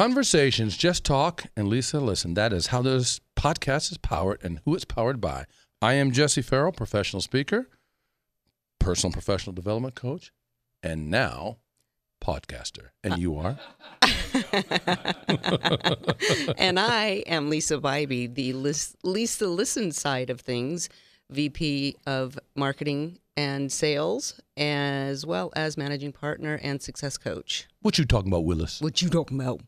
Conversations, just talk, and Lisa listen. That is how this podcast is powered and who it's powered by. I am Jesse Farrell, professional speaker, personal professional development coach, and now podcaster. And you are? and I am Lisa Bybee, the Lisa Listen side of things, VP of Marketing and Sales, as well as Managing Partner and Success Coach. What you talking about, Willis? What you talking about?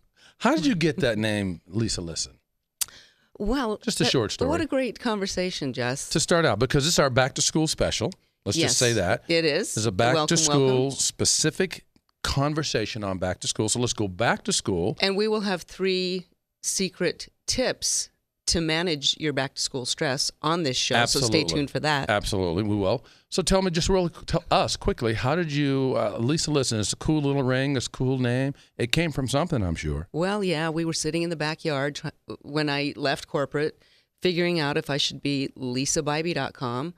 How did you get that name, Lisa Listen? Well, Just a that- short story. What a great conversation, Jess. To start out, because it's our back to school special. Let's yes, just say that. It is. There's a back Welcome, to school welcome. specific conversation on back to school. So let's go back to school. And we will have three secret tips to manage your back to school stress on this show. So stay tuned for that. Absolutely, we will. So tell me just real, tell us quickly, how did you, uh, Lisa Listen, it's a cool little ring, it's a cool name. It came from something, I'm sure. Well, yeah, we were sitting in the backyard when I left corporate, figuring out if I should be lisabybee.com.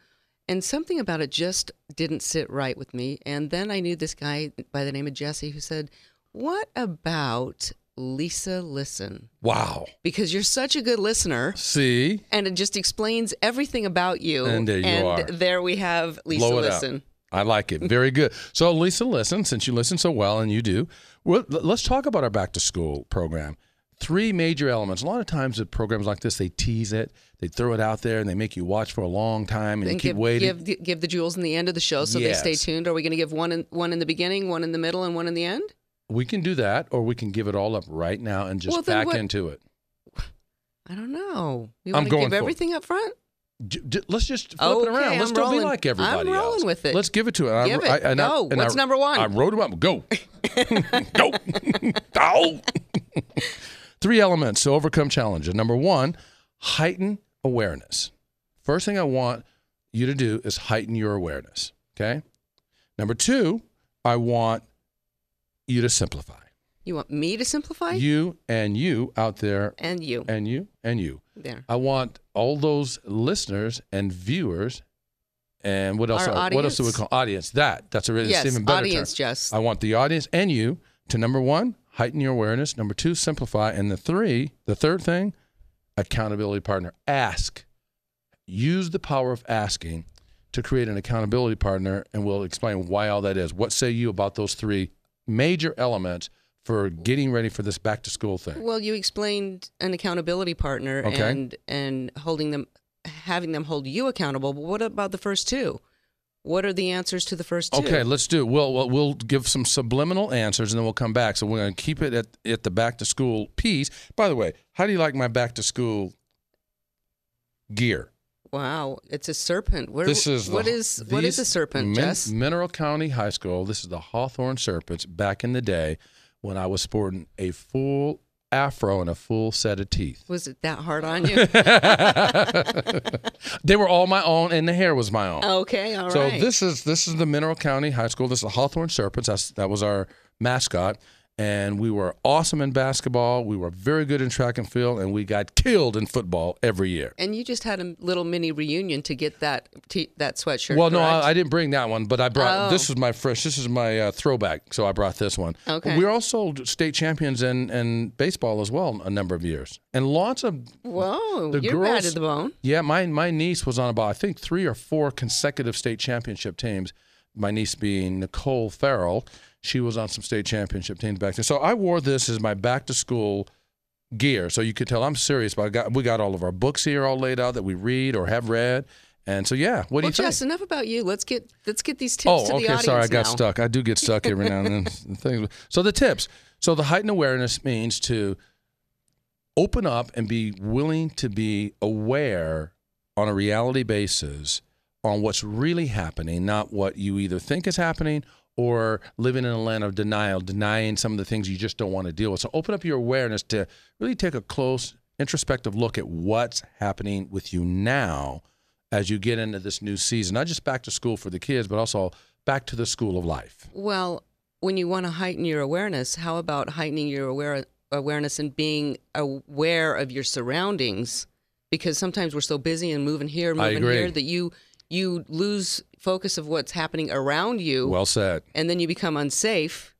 And something about it just didn't sit right with me. And then I knew this guy by the name of Jesse who said, What about Lisa Listen? Wow. Because you're such a good listener. See? And it just explains everything about you. And there you are. there we have Lisa Blow it Listen. up. I like it. Very good. So, Lisa, listen, since you listen so well, and you do, well, let's talk about our back to school program. Three major elements. A lot of times, with programs like this, they tease it, they throw it out there, and they make you watch for a long time, and you And keep give, waiting. give give the jewels in the end of the show so they stay tuned. Are we going to give one in one in the beginning, one in the middle, and one in the end? We can do that, or we can give it all up right now and just Well, then back what- into it. I don't know. You I'm want to going give for it. everything up front? J- j- let's just flip Okay, it around. Let's I'm don't be like everybody I'm rolling else. with it. Let's give it to it. Give I, it. I, and I- Go. and What's I- number one? I wrote them up. Go. Go. Go. Three elements to overcome challenges. Number one, heighten awareness. First thing I want you to do is heighten your awareness. Okay. Number two, I want you to simplify. You want me to simplify? You and you out there, and you. and you and you. There. I want all those listeners and viewers, and what else? Our are- what else do we call audience? That that's a really yes, even better audience, term. Jess. I want the audience and you to number one, heighten your awareness. Number two, simplify, and the three, the third thing, accountability partner. Ask. Use the power of asking to create an accountability partner, and we'll explain why all that is. What say you about those three major elements for getting ready for this back to school thing? well, you explained an accountability partner Okay. and and holding them, having them hold you accountable. But what about the first two? What are the answers to the first two? Okay, let's do it. We'll, we'll we'll give some subliminal answers and then we'll come back. So we're going to keep it at, at the back to school piece. By the way, how do you like my back to school gear? Wow, it's a serpent. Where, This is what the- is what is a serpent, Min- Jess? Mineral County High School. This is the Hawthorne Serpents back in the day when I was sporting a full afro and a full set of teeth. Was it that hard on you? they were all my own and the hair was my own. okay, all right. So this is this is the Mineral County High School. This is the Hawthorne Serpents. That's, that was our mascot, and we were awesome in basketball. We were very good in track and field, and we got killed in football every year. And you just had a little mini reunion to get that t- that sweatshirt. well, no. I, I didn't bring that one, but I brought Oh. this is my fresh. This is my uh, throwback, so I brought this one. Okay. We're also state champions in, in baseball as well, a number of years, and lots of Whoa, the you're bad girls- at the bone. Yeah, my my niece was on about I think three or four consecutive state championship teams. My niece being Nicole Farrell, she was on some state championship teams back then. So I wore this as my back to school gear. So you could tell I'm serious. But I got we got all of our books here all laid out that we read or have read. And so yeah, what do Well, you think? Jess, enough about you. Let's get let's get these tips Oh, to the okay. Sorry, I got now. stuck. I do get stuck every now and then. So the tips. So the heightened awareness means to open up and be willing to be aware on a reality basis on what's really happening, not what you either think is happening or living in a land of denial, denying some of the things you just don't want to deal with. So open up your awareness to really take a close introspective look at what's happening with you now as you get into this new season, not just back to school for the kids, but also back to the school of life. Well, when you want to heighten your awareness, how about heightening your aware, awareness and being aware of your surroundings? Because sometimes we're so busy and moving here, moving here that you you lose focus of what's happening around you, Well said. and then you become unsafe.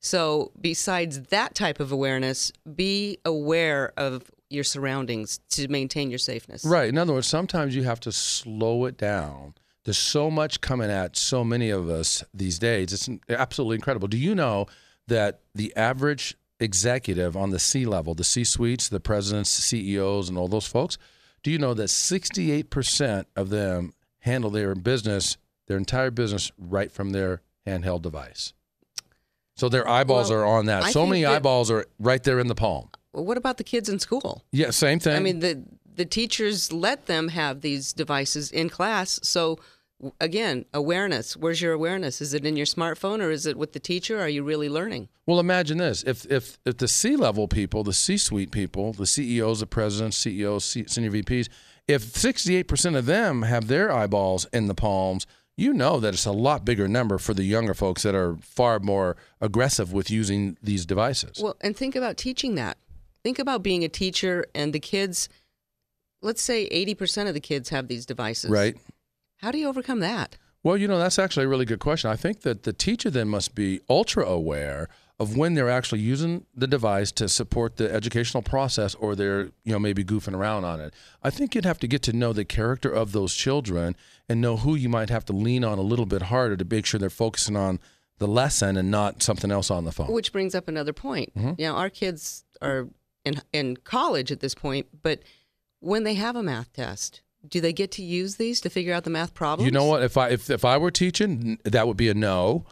So, besides that type of awareness, be aware of your surroundings to maintain your safeness. Right. In other words, sometimes you have to slow it down. There's so much coming at so many of us these days. It's absolutely incredible. Do you know that the average executive on the C level, the C suites, the presidents, CEOs, and all those folks, do you know that 68% of them handle their business, their entire business, right from their handheld device? So their eyeballs Well, are on that. I so many that- eyeballs are right there in the palm. Well, what about the kids in school? Yeah, same thing. I mean, the the teachers let them have these devices in class. So, again, awareness. Where's your awareness? Is it in your smartphone or is it with the teacher? Are you really learning? Well, imagine this: if if if the C level people, the C suite people, the CEOs, the presidents, CEOs, C- senior VPs, if sixty eight percent of them have their eyeballs in the palms, you know that it's a lot bigger number for the younger folks that are far more aggressive with using these devices. Well, and think about teaching that. Think about being a teacher and the kids. Let's say eighty percent of the kids have these devices. right. How do you overcome that? Well, you know, that's actually a really good question. I think that the teacher then must be ultra aware of when they're actually using the device to support the educational process or they're, you know, maybe goofing around on it. I think you'd have to get to know the character of those children and know who you might have to lean on a little bit harder to make sure they're focusing on the lesson and not something else on the phone. Which brings up another point. Mm-hmm. You know, our kids are in in college at this point, but when they have a math test, do they get to use these to figure out the math problems? You know what? If I if, if I were teaching, that would be a no.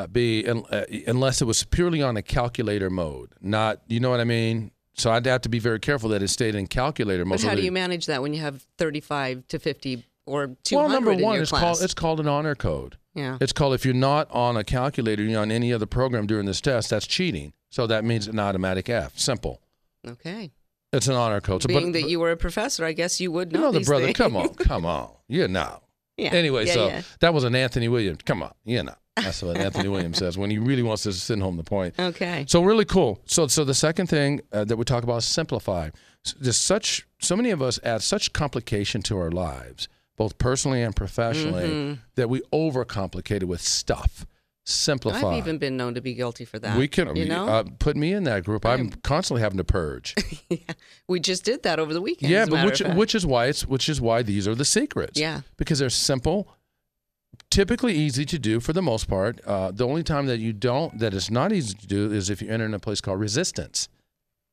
Uh, be uh, unless it was purely on a calculator mode, not you know what I mean. So I'd have to be very careful that it stayed in calculator mode. But how do you manage that when you have 35 to 50 or 200 well, number one, it's class? called it's called an honor code. yeah. It's called if you're not on a calculator, you're on any other program during this test. That's cheating. So that means an automatic F. Simple. Okay. It's an honor code. So, Being but, that you were a professor, I guess you would you know, know the brother. things. Come on, come on. You know. yeah. Anyway, yeah, so yeah. that was an Anthony Williams. Come on, you know. That's what Anthony Williams says when he really wants to send home the point. Okay. So really cool. So so the second thing uh, that we talk about is simplify. There's such so many of us add such complication to our lives, both personally and professionally, Mm-hmm. that we overcomplicate it with stuff. Simplify. I've even been known to be guilty for that. we can you know, uh, put me in that group. I'm constantly having to purge. yeah. we just did that over the weekend. yeah, but which which is why it's which is why these are the secrets. Yeah. because they're simple, typically easy to do for the most part. Uh, the only time that you don't that it's not easy to do is if you enter in a place called resistance.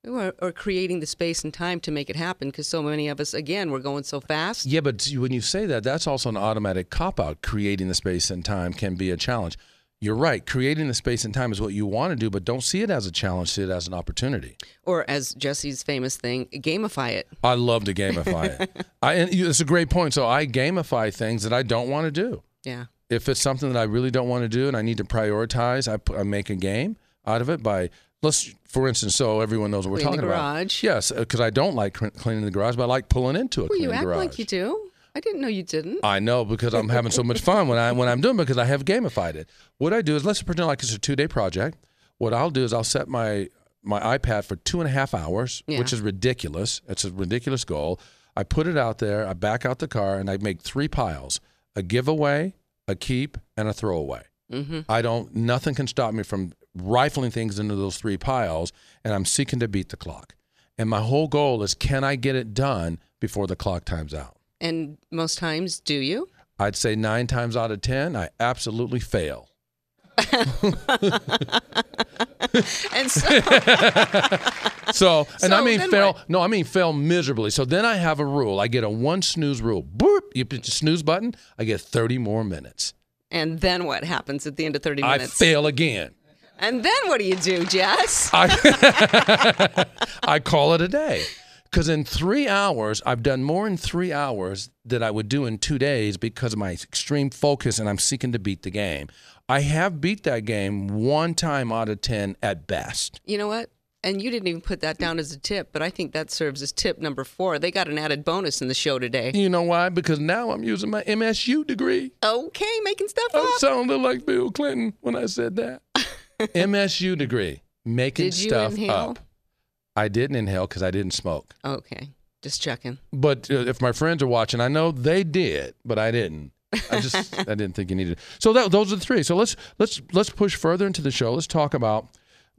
or, or creating the space and time to make it happen because so many of us, again, we're going so fast. Yeah, but when you say that, that's also an automatic cop out. Creating the space and time can be a challenge. You're right. Creating the space and time is what you want to do, but don't see it as a challenge. See it as an opportunity. Or as Jesse's famous thing, gamify it. I love to gamify it. I, and it's a great point. So I gamify things that I don't want to do. Yeah. If it's something that I really don't want to do and I need to prioritize, I, I make a game out of it by let's, for instance, so everyone knows what we're Clean the talking garage. about. Yes, uh, because I don't like cleaning the garage, but I like pulling into a Well, clean you act garage. like you do. I didn't know you didn't. I know because I'm having so much fun when I when I'm doing it because I have gamified it. What I do is let's pretend like it's a two day project. What I'll do is I'll set my my iPad for two and a half hours, Yeah. which is ridiculous. It's a ridiculous goal. I put it out there. I back out the car and I make three piles: a giveaway, a keep, and a throwaway. Mm-hmm. I don't. Nothing can stop me from rifling things into those three piles, and I'm seeking to beat the clock. And my whole goal is, can I get it done before the clock times out? And most times, do you? I'd say nine times out of ten, I absolutely fail. And so, So, and I mean fail. what? No, I mean fail miserably. So then I have a rule. I get a one snooze rule. Boop. You put the snooze button. I get thirty more minutes. and then what happens at the end of 30 minutes? I fail again. and then what do you do, Jess? I I call it a day. Because in three hours, I've done more in three hours than I would do in two days because of my extreme focus and I'm seeking to beat the game. I have beat that game one time out of 10 at best. You know what? And you didn't even put that down as a tip, but I think that serves as tip number four. They got an added bonus in the show today. You know why? Because now I'm using my MSU degree. Okay, making stuff up. I up. sounded like Bill Clinton when I said that. MSU degree, making Did you stuff inhale? up. I didn't inhale because I didn't smoke. Okay, just checking. But uh, if my friends are watching, I know they did, but I didn't. I just I didn't think you needed. it. So that those are the three. So let's let's let's push further into the show. Let's talk about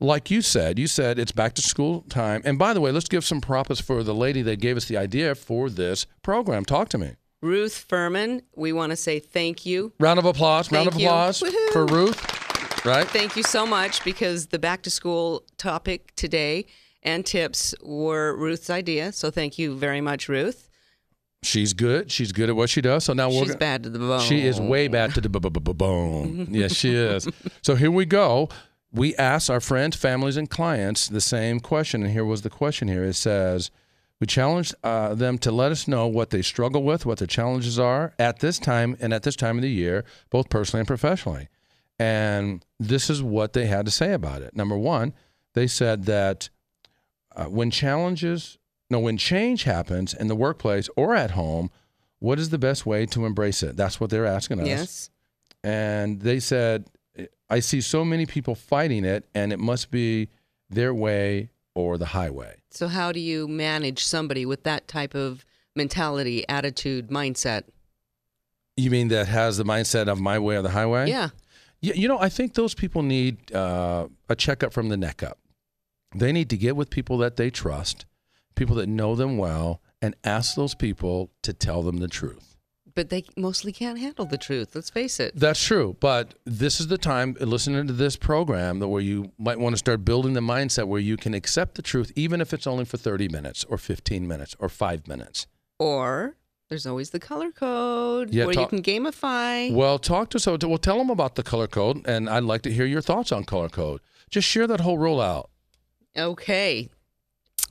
like you said, you said it's back to school time. And by the way, let's give some props for the lady that gave us the idea for this program. Talk to me. Ruth Furman, we want to say thank you. Round of applause. round of you. applause Woohoo. for Ruth. Right? Thank you so much because the back to school topic today and tips were Ruth's idea. So thank you very much, Ruth. She's good. She's good at what she does. So now we're She's gonna- bad to the bone. She is way bad to the bone. yes, she is. So here we go. We asked our friends, families, and clients the same question, and here was the question. Here it says, we challenged uh, them to let us know what they struggle with, what their challenges are at this time and at this time of the year, both personally and professionally. And this is what they had to say about it. Number one, they said that uh, when challenges, no, when change happens in the workplace or at home, what is the best way to embrace it? That's what they're asking us. Yes. And they said, I see so many people fighting it, and it must be their way or the highway. So how do you manage somebody with that type of mentality, attitude, mindset? You mean that has the mindset of my way or the highway? Yeah. Yeah, you know, I think those people need uh, a checkup from the neck up. They need to get with people that they trust, people that know them well, and ask those people to tell them the truth. But they mostly can't handle the truth. Let's face it. That's true, but this is the time listening to this program that where you might want to start building the mindset where you can accept the truth, even if it's only for 30 minutes or 15 minutes or five minutes. Or there's always the color code Yeah, where talk- you can gamify. Well, talk to so well, tell them about the color code, and I'd like to hear your thoughts on color code. Just share that whole rollout. Okay.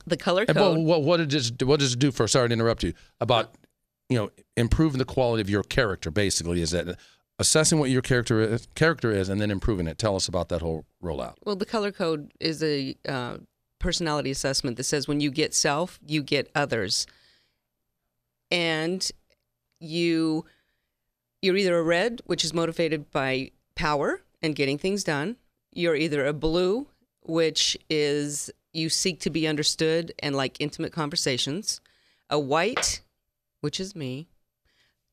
The color And code. what, what, what does it, what does it do for? Sorry to interrupt you. About you know improving the quality of your character. Basically, is that assessing what your character is, character is, and then improving it. Tell us about that whole rollout. Well, the color code is a uh, personality assessment that says when you get self, you get others, and you you're either a red, which is motivated by power and getting things done. You're either a blue, which is you seek to be understood and like intimate conversations. A white, which is me,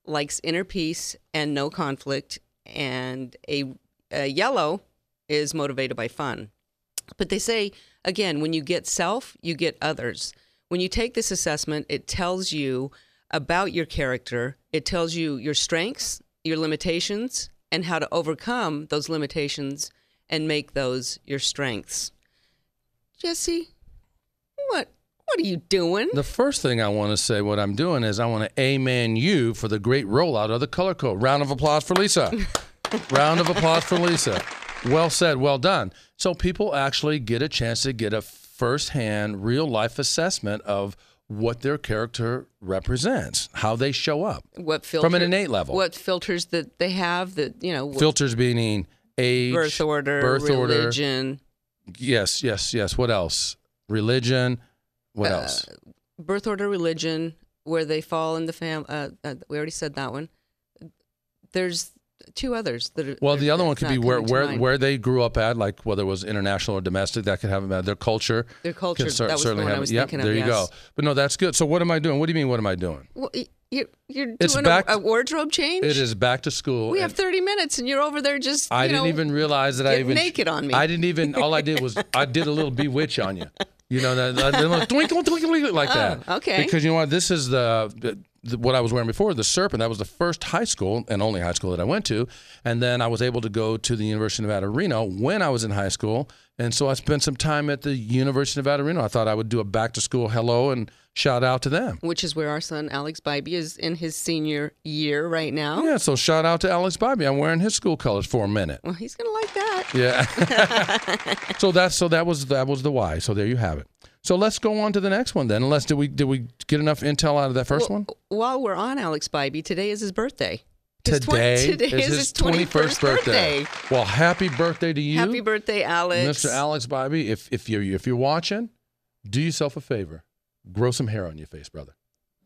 likes inner peace and no conflict, and a, a yellow is motivated by fun. But they say, again, when you get self, you get others. When you take this assessment, it tells you about your character, it tells you your strengths, your limitations, and how to overcome those limitations and make those your strengths. Jesse, what are you doing? The first thing I want to say, what I'm doing is I want to amen you for the great rollout of the color code. Round of applause for Lisa. Round of applause for Lisa. Well said, well done. So people actually get a chance to get a firsthand, real life assessment of what their character represents, how they show up. What filter, From an innate level. What filters that they have that, you know, Filters meaning age, birth order, birth order. religion, Yes, yes, yes. What else? Religion. What Uh, else? birth order, religion, where they fall in the fam. Uh, uh, we already said that one. There's two others that are. Well, the other one could be where where mind. where they grew up at, like whether it was international or domestic. That could have about their culture. Their culture, cer- that was the certainly one I have- was yep, thinking of, There you go. But no, that's good. So what am I doing? What do you mean? What am I doing? Well, you're you're It's doing back a, a wardrobe change. It is back to school. We have 30 minutes, and you're over there just. I you didn't know, even realize that I even naked on me. I didn't even. All I did was I did a little bewitch on you. You know that that twinkle twinkle twinkle like oh, that. Oh, okay. Because you know what? This is the, the, the what I was wearing before the serpent. That was the first high school and only high school that I went to. And then I was able to go to the University of Nevada Reno when I was in high school. And so I spent some time at the University of Nevada Reno. I thought I would do a back to school hello and shout out to them. Which is where our son Alex Bybee is in his senior year right now. Yeah, so shout out to Alex Bybee. I'm wearing his school colors for a minute. Well, he's gonna like that. Yeah. so that's so that was that was the why. So there you have it. So let's go on to the next one then. Unless did we did we get enough intel out of that first one? While we're on Alex Bybee, today is his birthday. His Today, today is his 21st birthday. Well, happy birthday to you, Happy birthday, Alex. Mr. Alex Bybee. If if you're if you're watching, do yourself a favor, grow some hair on your face, brother.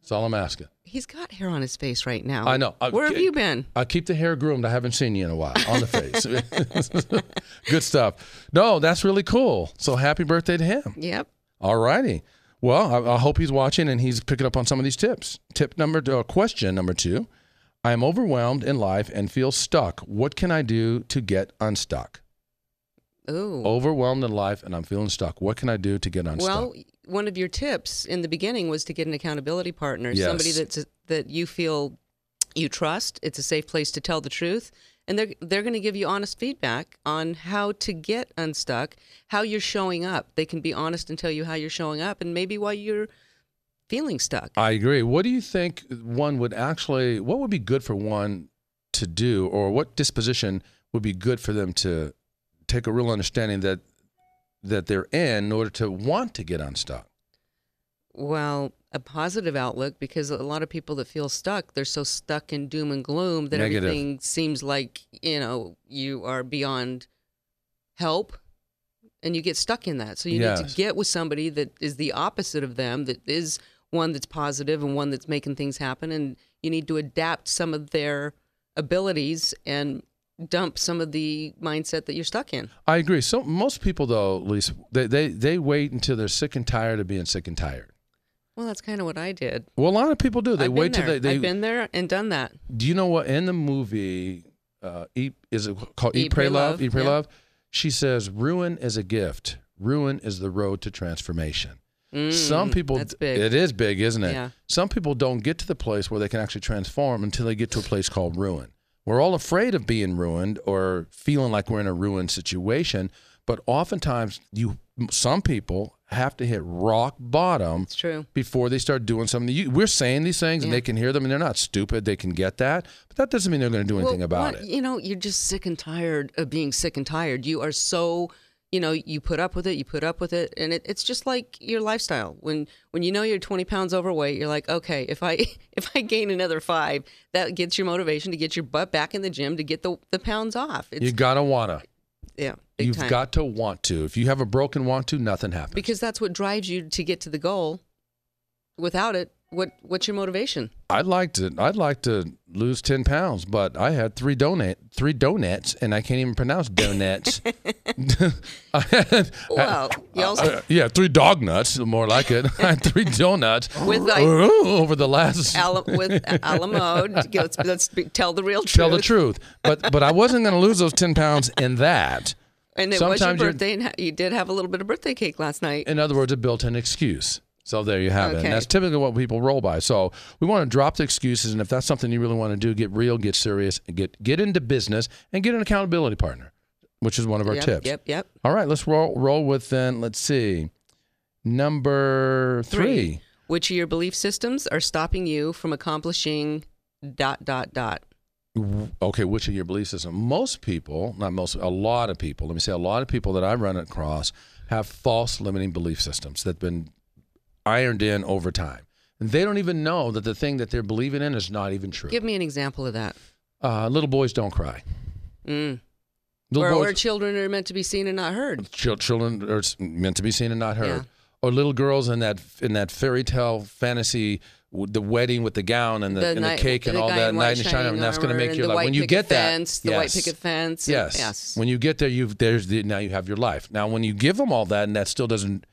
That's all I'm asking. He's got hair on his face right now. I know. I- Where have you been? I keep the hair groomed. I haven't seen you in a while on the face. Good stuff. No, that's really cool. So happy birthday to him. Yep. All righty. Well, I, I hope he's watching and he's picking up on some of these tips. Tip number two, uh, question number two. I am overwhelmed in life and feel stuck. What can I do to get unstuck? Oh. Overwhelmed in life and I'm feeling stuck. What can I do to get unstuck? Well, one of your tips in the beginning was to get an accountability partner, somebody Yes. that's that you feel you trust. It's a safe place to tell the truth, and they're they're going to give you honest feedback on how to get unstuck, how you're showing up. They can be honest and tell you how you're showing up, and maybe why you're feeling stuck. I agree. What do you think one would actually, what would be good for one to do, or what disposition would be good for them to take a real understanding that that they're in in order to want to get unstuck? Well, a positive outlook because a lot of people that feel stuck, they're so stuck in doom and gloom that Negative. everything seems like, you know, you are beyond help and you get stuck in that. So you need to get with somebody that is the opposite of them, that is one that's positive and one that's making things happen and you need to adapt some of their abilities and dump some of the mindset that you're stuck in. I agree. So most people, though, at least they, they they wait until they're sick and tired of being sick and tired. Well, that's kind of what I did. Well, a lot of people do. They I've wait till they. they I've been there and done that. do you know what in the movie? Uh, Eat is it called Eat, Eat, Pray, Pray, Love? Love, Eat Pray yeah. Love. She says, "Ruin is a gift. Ruin is the road to transformation." Some Mm, people, that's big. it is big, isn't it? Yeah. Some people don't get to the place where they can actually transform until they get to a place called ruin. We're all afraid of being ruined or feeling like we're in a ruined situation, but oftentimes you, some people have to hit rock bottom It's true. before they start doing something. You, we're saying these things and they can hear them and they're not stupid. They can get that, but that doesn't mean they're going to do anything Well, about what- it. You know, you're just sick and tired of being sick and tired. You are so, you know, you put up with it, you put up with it, and it, it's just like your lifestyle. When when you know you're 20 pounds overweight, you're like, okay, if I if I gain another five, that gets your motivation to get your butt back in the gym to get the the pounds off. It's You gotta wanna. yeah, You've time. got to want to. If you have a broken want to, nothing happens. because that's what drives you to get to the goal. Without it, what what's your motivation? I'd like to. I'd like to lose ten pounds, but I had three donut, three donuts, and I can't even pronounce donuts. I had, Well, also uh, yeah, three dog nuts, more like it. I had three donuts With, like, over the last. Al- with Alamo, let's, let's be, tell the real truth. Tell the truth, but but I wasn't going to lose those ten pounds in that. And it was your Sometimes birthday, and you did have a little bit of birthday cake last night. In other words, a built-in excuse. So there you have it. And that's typically what people roll by. So we want to drop the excuses, and if that's something you really want to do, get real, get serious, get get into business, and get an accountability partner, which is one of our yep, tips. Yep, yep. All right, let's roll roll with then. Let's see, number three. Which of your belief systems are stopping you from accomplishing dot dot dot? Okay, which of your belief systems? Most people, not most, a lot of people. Let me say, a lot of people that I run across have false limiting belief systems that've been ironed in over time, and they don't even know that the thing that they're believing in is not even true. Give me an example of that. Uh, little boys don't cry. Mm. Or children are meant to be seen and not heard. chil- children are meant to be seen and not heard. Yeah. Or little girls in that in that fairy tale fantasy, the wedding with the gown and the, and the night- cake and the all that in knight in shining, and that's going to make your life. When you get that, fence, the white picket fence. and- Yes. yes. When you get there, you've there's the now you have your life. Now, when you give them all that and that still doesn't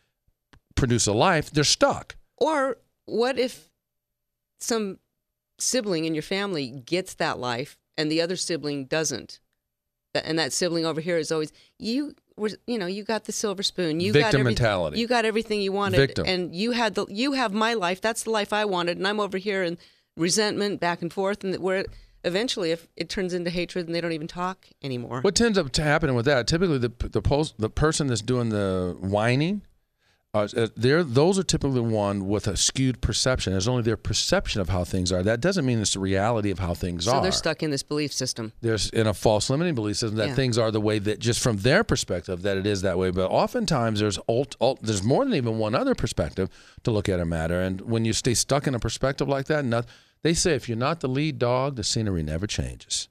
produce a life, they're stuck. Or what if some sibling in your family gets that life and the other sibling doesn't? And that sibling over here is always you were you know you got the silver spoon you got Victim every- mentality. you got everything you wanted Victim. and you had the you have my life that's the life I wanted and I'm over here in resentment back and forth and where eventually if it turns into hatred and they don't even talk anymore What tends up to happening with that? Typically, the the post the person that's doing the whining, uh, those are typically the one with a skewed perception. It's only their perception of how things are. That doesn't mean it's the reality of how things so are. they're stuck in this belief system There's in a false limiting belief system that Yeah. things are the way that just from their perspective that it is that way. But oftentimes there's alt, alt, there's more than even one other perspective to look at a matter. And when you stay stuck in a perspective like that, not, they say if you're not the lead dog, the scenery never changes.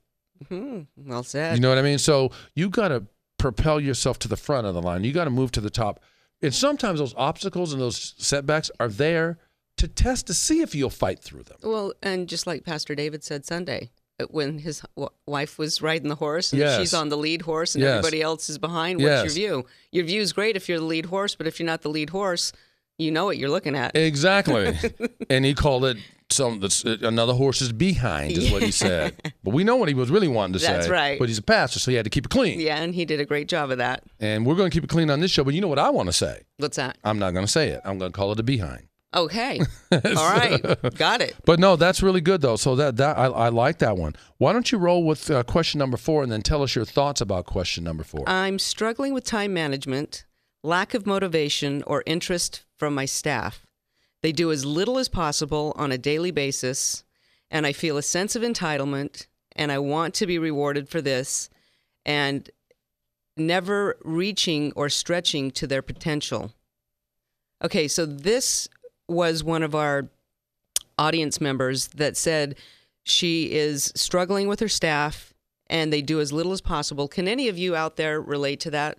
hmm well said You know what I mean? So you got to propel yourself to the front of the line. You got to move to the top. And sometimes those obstacles and those setbacks are there to test to see if you'll fight through them. Well, and just like Pastor David said Sunday, uh, when his w- wife was riding the horse and Yes. she's on the lead horse and Yes. everybody else is behind, what's Yes. your view? Your view is great if you're the lead horse, but if you're not the lead horse, you know what you're looking at. Exactly. and he called it some that's uh, another horse's behind is what he said. but we know what he was really wanting to say. That's right. But he's a pastor, so he had to keep it clean. yeah, and he did a great job of that. And we're going to keep it clean on this show. But you know what I want to say? What's that? I'm not going to say it. I'm going to call it a behind. Okay. All right. Got it. But no, that's really good though. So that that I, I like that one. Why don't you roll with uh, question number four and then tell us your thoughts about question number four? I'm struggling with time management, lack of motivation or interest from my staff. They do as little as possible on a daily basis, and I feel a sense of entitlement, and I want to be rewarded for this, and never reaching or stretching to their potential. Okay, so this was one of our audience members that said she is struggling with her staff and they do as little as possible. Can any of you out there relate to that?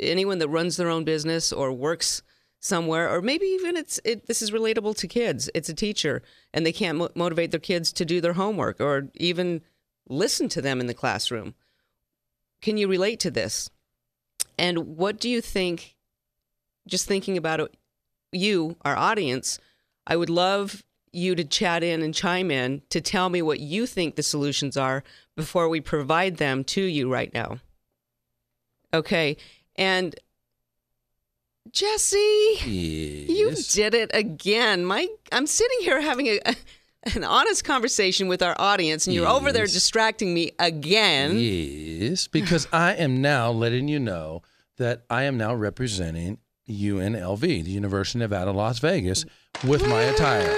Anyone that runs their own business or works somewhere, or maybe even it's it, this is relatable to kids. It's a teacher and they can't mo- motivate their kids to do their homework or even listen to them in the classroom. Can you relate to this? And what do you think? Just thinking about it, you, our audience, I would love you to chat in and chime in to tell me what you think the solutions are before we provide them to you right now. Okay. And Jesse, you did it again. My I'm sitting here having a, an honest conversation with our audience and you're over there distracting me again. Yes, because I am now letting you know that I am now representing UNLV, the University of Nevada, Las Vegas, with my attire.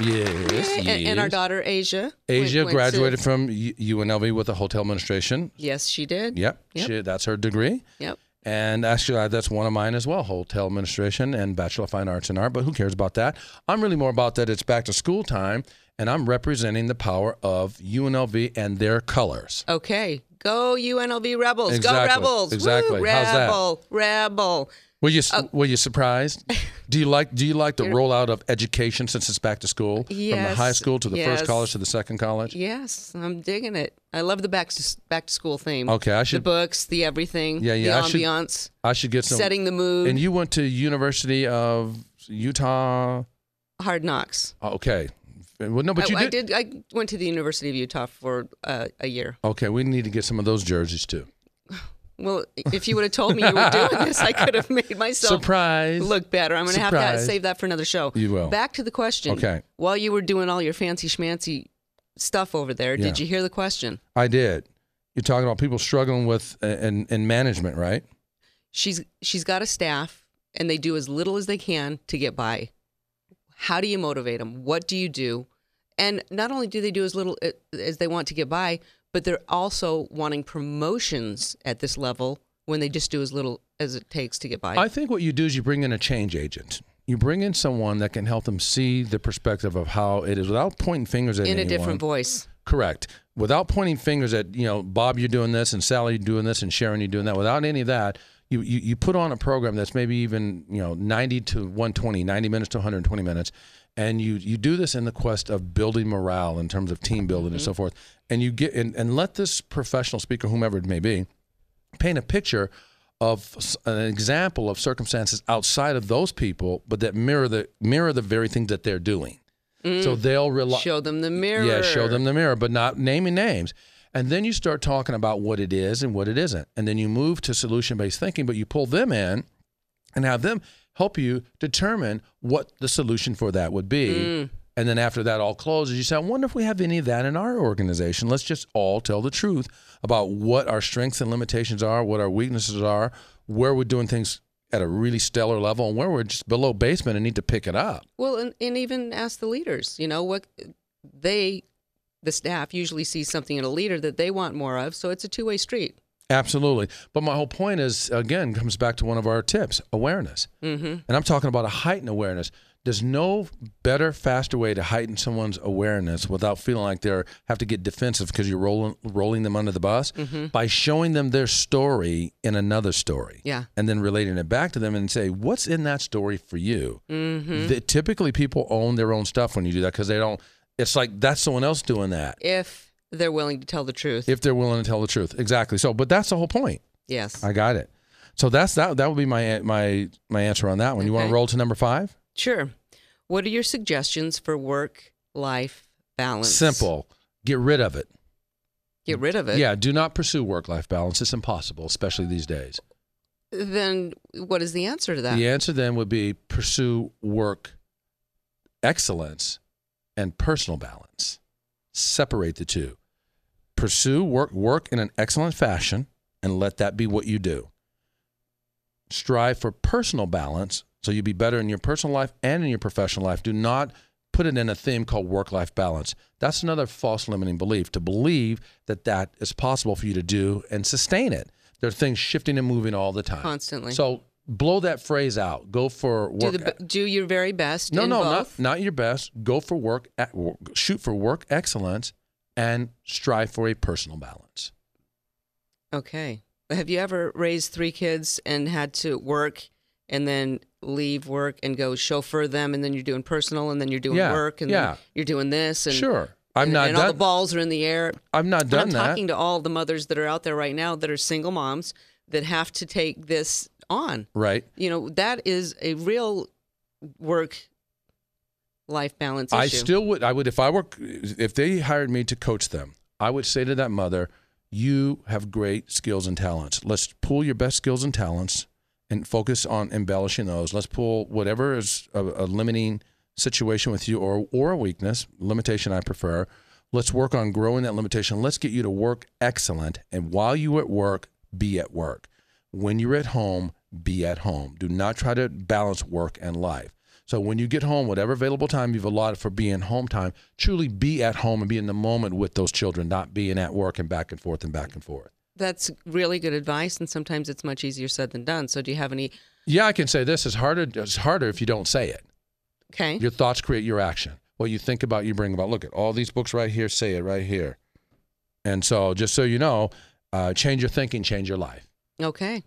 Yes, And, and our daughter Asia. Asia went- went to- graduated from UNLV with a hotel administration. yes, she did. Yep, Yep. She, that's her degree. Yep. And actually, that's one of mine as well hotel administration and Bachelor of Fine Arts in Art. But who cares about that? I'm really more about that it's back to school time, and I'm representing the power of UNLV and their colors. Okay. Go UNLV Rebels. Exactly. Go Rebels. Woo, Exactly. How's that? Rebel. Rebel. Were you Oh. were you surprised? Do you like do you like the rollout of education since it's back to school from the high school to the yes. first college to the second college? Yes, I'm digging it. I love the back to back to school theme. Okay, I should The books, the everything, Yeah, yeah, I the should- ambiance, I should get some. setting the mood. and you went to University of Utah. Hard knocks. Okay, well, no, but I, you I did. did. I went to the University of Utah for uh, a year. Okay, we need to get some of those jerseys too. Well, if you would have told me you were doing this, I could have made myself Surprise! look better. I'm going to have to Surprise. save that for another show. You will. Back to the question. Okay. While you were doing all your fancy schmancy stuff over there, Yeah. did you hear the question? I did. You're talking about people struggling with uh, in, in management, right? She's she's got a staff, and they do as little as they can to get by. How do you motivate them? What do you do? And not only do they do as little uh, as they want to get by, but they're also wanting promotions at this level when they just do as little as it takes to get by. I think what you do is you bring in a change agent. You bring in someone that can help them see the perspective of how it is without pointing fingers at in a different voice. Correct. Without pointing fingers at, you know, Bob, you're doing this, and Sally, you're doing this, and Sharon, you're doing that. Without any of that, you, you, you put on a program that's maybe even, you know, 90 to 120, 90 minutes to 120 minutes. And you, you do this in the quest of building morale in terms of team building and so mm-hmm. forth. And you get, and, and let this professional speaker, whomever it may be, paint a picture of an example of circumstances outside of those people, but that mirror the mirror the very things that they're doing. So mm. they'll rely. Show them the mirror. Yeah, show them the mirror, but not naming names. And then you start talking about what it is and what it isn't. And then you move to solution based thinking, but you pull them in and have them help you determine what the solution for that would be. Mm. And then after that all closes, you say, I wonder if we have any of that in our organization. Let's just all tell the truth about what our strengths and limitations are, what our weaknesses are, where we're doing things at a really stellar level, and where we're just below basement and need to pick it up. Well, and, and even ask the leaders, you know, what they, the staff, usually see something in a leader that they want more of. So it's a two way street. Absolutely. But my whole point is, again, comes back to one of our tips awareness. Mm-hmm. And I'm talking about a heightened awareness. There's no better, faster way to heighten someone's awareness without feeling like they have to get defensive because you're rolling, rolling them under the bus by showing them their story in another story. Yeah. And then relating it back to them and say, what's in that story for you? Mm-hmm. The, typically, people own their own stuff when you do that because they don't, it's like that's someone else doing that If they're willing to tell the truth. if they're willing to tell the truth. Exactly. So, but that's the whole point. yes. I got it. So that's that. That would be my my my answer on that one. You want to roll to number five? Sure. What are your suggestions for work life balance? Simple. Get rid of it. Get rid of it. Yeah. Do not pursue work life balance. It's impossible, especially these days. Then what is the answer to that? The answer then would be pursue work excellence and personal balance. Separate the two. Pursue work work in an excellent fashion and let that be what you do. Strive for personal balance so you be better in your personal life and in your professional life. Do not put it in a theme called work life balance. That's another false limiting belief to believe that that is possible for you to do and sustain it. There are things shifting and moving all the time. Constantly. So blow that phrase out. Go for do, work. the, do your very best. no, no, both. not not your best. Go for work. At, shoot for work excellence, and strive for a personal balance. Okay. Have you ever raised three kids and had to work and then leave work and go chauffeur them, and then you're doing personal, and then you're doing Yeah, work, and yeah. you're doing this, and sure, I'm and, not and all the balls are in the air. I've not And done I'm that. talking to all the mothers that are out there right now that are single moms that have to take this on. right. You know, that is a real work life balance issue. I still would. I would if I were if they hired me to coach them. I would say to that mother, "You have great skills and talents. Let's pull your best skills and talents and focus on embellishing those. Let's pull whatever is a, a limiting situation with you or or a weakness, limitation I prefer. Let's work on growing that limitation. Let's get you to work excellent. And while you're at work, be at work. When you're at home, be at home. Do not try to balance work and life. So when you get home, whatever available time you've allotted for being home time, truly be at home and be in the moment with those children, not being at work and back and forth and back and forth. That's really good advice, and sometimes it's much easier said than done. So, do you have any? Yeah, I can say this is harder. It's harder if you don't say it. Okay. Your thoughts create your action. What you think about, you bring about. Look at all these books right here. Say it right here. And so, just so you know, uh, change your thinking, change your life. Okay.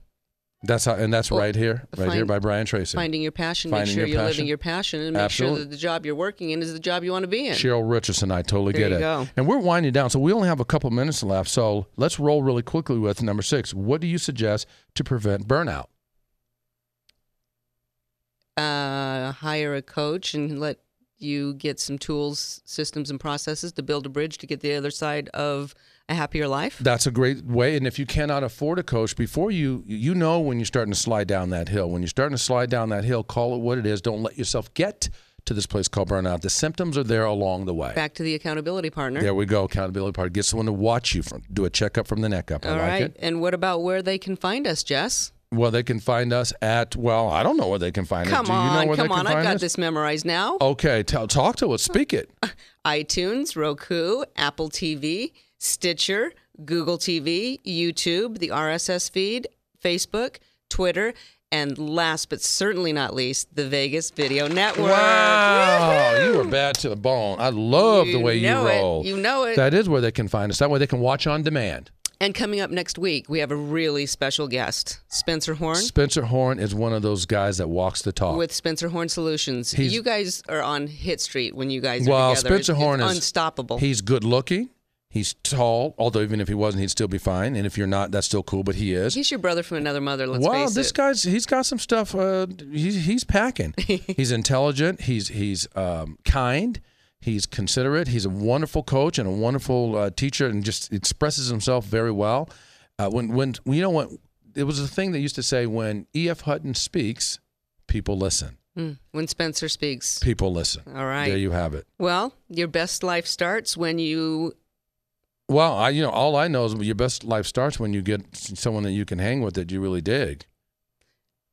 That's how, and that's Well, right here, right here by Brian Tracy. Finding your passion, make sure your you're passion. living your passion, and make sure that the job you're working in is the job you want to be in. Cheryl Richardson, I totally There get it. go. And we're winding down, so we only have a couple minutes left. So let's roll really quickly with number six. What do you suggest to prevent burnout? uh, hire a coach and let you get some tools, systems, and processes to build a bridge to get the other side of a happier life. That's a great way. And if you cannot afford a coach, before you you know when you're starting to slide down that hill. When you're starting to slide down that hill, call it what it is. Don't let yourself get to this place called burnout. The symptoms are there along the way. Back to the accountability partner. There we go. Accountability partner. Get someone to watch you from do a checkup from the neck up. I All like right. it. And what about where they can find us, Jess? Well, they can find us at well, I don't know where they can find Come us. Do you on, know where come they can on. I've got us? this memorized now. Okay, tell, talk to us. Speak it. iTunes, Roku, Apple TV, Stitcher, Google TV, YouTube, the RSS feed, Facebook, Twitter, and last but certainly not least, the Vegas Video Network. Wow, Woohoo! you were bad to the bone. I love the way you know it. roll. You know it. That is where they can find us. That way they can watch on demand. And coming up next week, we have a really special guest, Spencer Horn Spencer Horn is one of those guys that walks the talk. with Spencer Horn Solutions. He's- you guys are on Hit Street when you guys are well, together. Spencer It's- Horn it's is unstoppable. He's good looking. He's tall, although even if he wasn't, he'd still be fine. And if you're not, that's still cool. But he is. He's your brother from another mother. Let's wow, face this it. guy's he's got some stuff. Uh, he's he's packing. he's intelligent. He's he's um, kind. He's considerate. He's a wonderful coach and a wonderful uh, teacher, and just expresses himself very well. Uh, when when you know what it was a thing that used to say when E.F. Hutton speaks, people listen. Mm, when Spencer speaks. People listen. All right. There you have it. Well, your best life starts when you. Well, I you know all I know is your best life starts when you get someone that you can hang with that you really dig,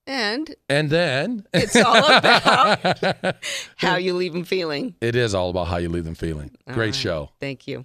And and then It's all about how you leave them feeling. it is all about how you leave them feeling. All Great right. show. Thank you.